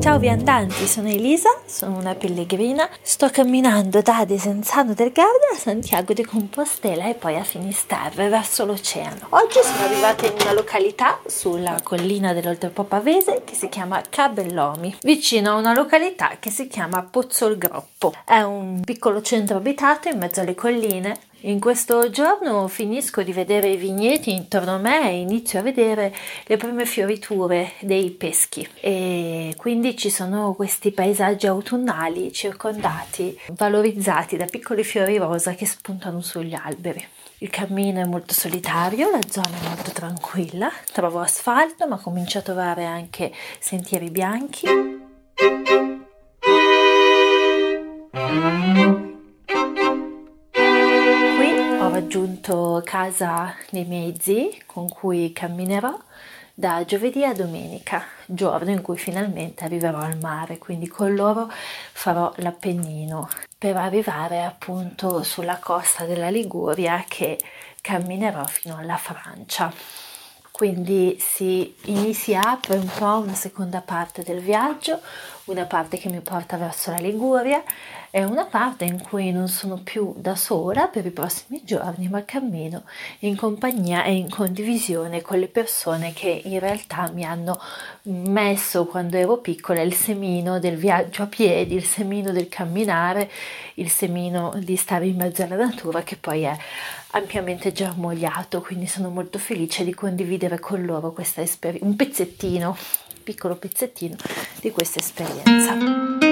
Ciao viandanti, sono Elisa, sono una pellegrina, sto camminando da Desenzano del Garda a Santiago de Compostela e poi a Finisterre verso l'oceano. Oggi sono arrivata in una località sulla collina dell'Oltrepo Pavese che si chiama Cabellomi, vicino a una località che si chiama Pozzolgroppo. È un piccolo centro abitato in mezzo alle colline in questo giorno finisco di vedere i vigneti intorno a me e inizio a vedere le prime fioriture dei peschi e quindi ci sono questi paesaggi autunnali circondati, valorizzati da piccoli fiori rosa che spuntano sugli alberi. Il cammino è molto solitario, la zona è molto tranquilla, trovo asfalto ma comincio a trovare anche sentieri bianchi. Raggiunto casa dei miei zii con cui camminerò da giovedì a domenica, giorno in cui finalmente arriverò al mare, quindi con loro farò l'Appennino per arrivare appunto sulla costa della Liguria che camminerò fino alla Francia. Quindi si, si apre un po' una seconda parte del viaggio, una parte che mi porta verso la Liguria e una parte in cui non sono più da sola per i prossimi giorni, ma cammino in compagnia e in condivisione con le persone che in realtà mi hanno messo quando ero piccola il semino del viaggio a piedi, il semino del camminare, il semino di stare in mezzo alla natura che poi è ampiamente germogliato, quindi sono molto felice di condividere con loro questa esperienza, un pezzettino, piccolo pezzettino di questa esperienza.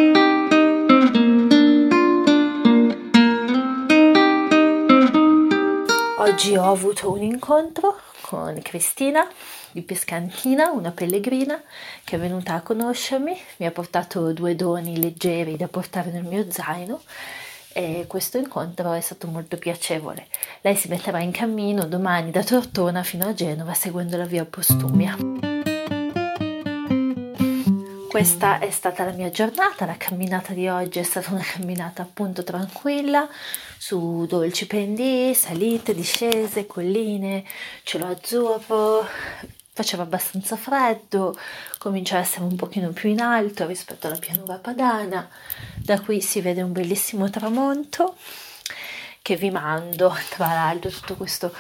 Oggi ho avuto un incontro con Cristina di Pescantina, una pellegrina che è venuta a conoscermi, mi ha portato due doni leggeri da portare nel mio zaino e questo incontro è stato molto piacevole. Lei si metterà in cammino domani da Tortona fino a Genova seguendo la via Postumia. Questa è stata la mia giornata, la camminata di oggi è stata una camminata appunto tranquilla su dolci pendii, salite, discese, colline, cielo azzurro, faceva abbastanza freddo, comincia a essere un pochino più in alto rispetto alla pianura padana. Da qui si vede un bellissimo tramonto che vi mando, tra l'altro tutto questo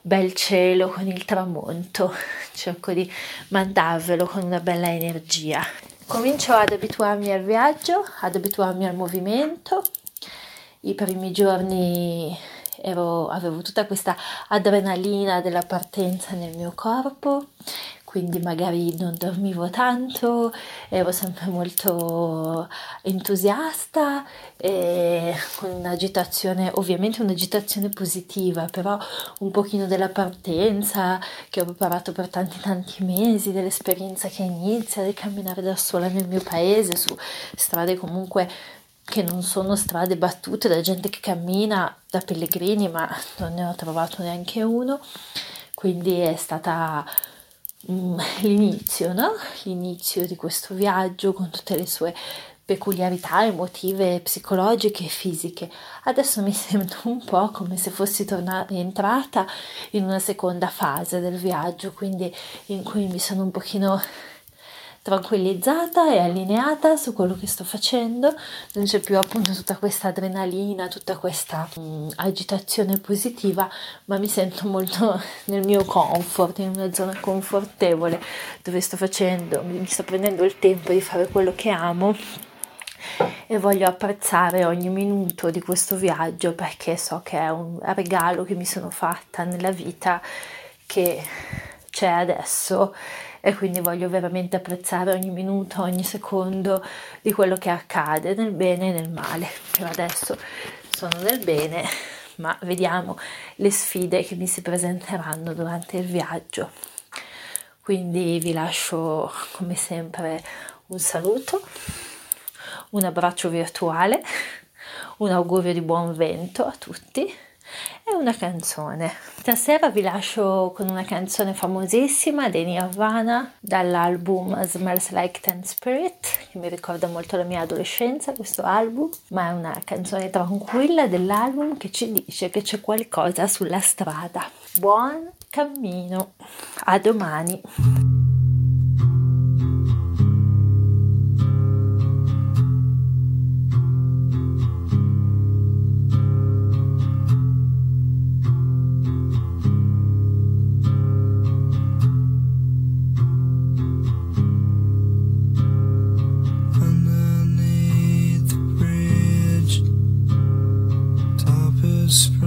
bel cielo con il tramonto, cerco di mandarvelo con una bella energia. Comincio ad abituarmi al viaggio, ad abituarmi al movimento. I primi giorni ero, avevo tutta questa adrenalina della partenza nel mio corpo, quindi magari non dormivo tanto, ero sempre molto entusiasta e con un'agitazione, ovviamente un'agitazione positiva, però un pochino della partenza che ho preparato per tanti tanti mesi, dell'esperienza che inizia di camminare da sola nel mio paese su strade comunque che non sono strade battute da gente che cammina da pellegrini, ma non ne ho trovato neanche uno. Quindi è stata l'inizio, no? L'inizio di questo viaggio con tutte le sue peculiarità emotive, psicologiche e fisiche. Adesso mi sento un po' come se fossi tornata, entrata in una seconda fase del viaggio, quindi in cui mi sono un pochino tranquillizzata e allineata su quello che sto facendo, non c'è più appunto tutta questa adrenalina, tutta questa um, agitazione positiva, ma mi sento molto nel mio comfort, in una zona confortevole dove sto facendo, mi sto prendendo il tempo di fare quello che amo e voglio apprezzare ogni minuto di questo viaggio perché so che è un regalo che mi sono fatta nella vita che c'è adesso e quindi voglio veramente apprezzare ogni minuto, ogni secondo di quello che accade nel bene e nel male. Per adesso sono nel bene, ma vediamo le sfide che mi si presenteranno durante il viaggio. Quindi vi lascio come sempre un saluto, un abbraccio virtuale, un augurio di buon vento a tutti è una canzone. Stasera vi lascio con una canzone famosissima dei Nirvana dall'album Smells Like Teen Spirit, che mi ricorda molto la mia adolescenza questo album, ma è una canzone tranquilla dell'album che ci dice che c'è qualcosa sulla strada. Buon cammino, a domani! Deus.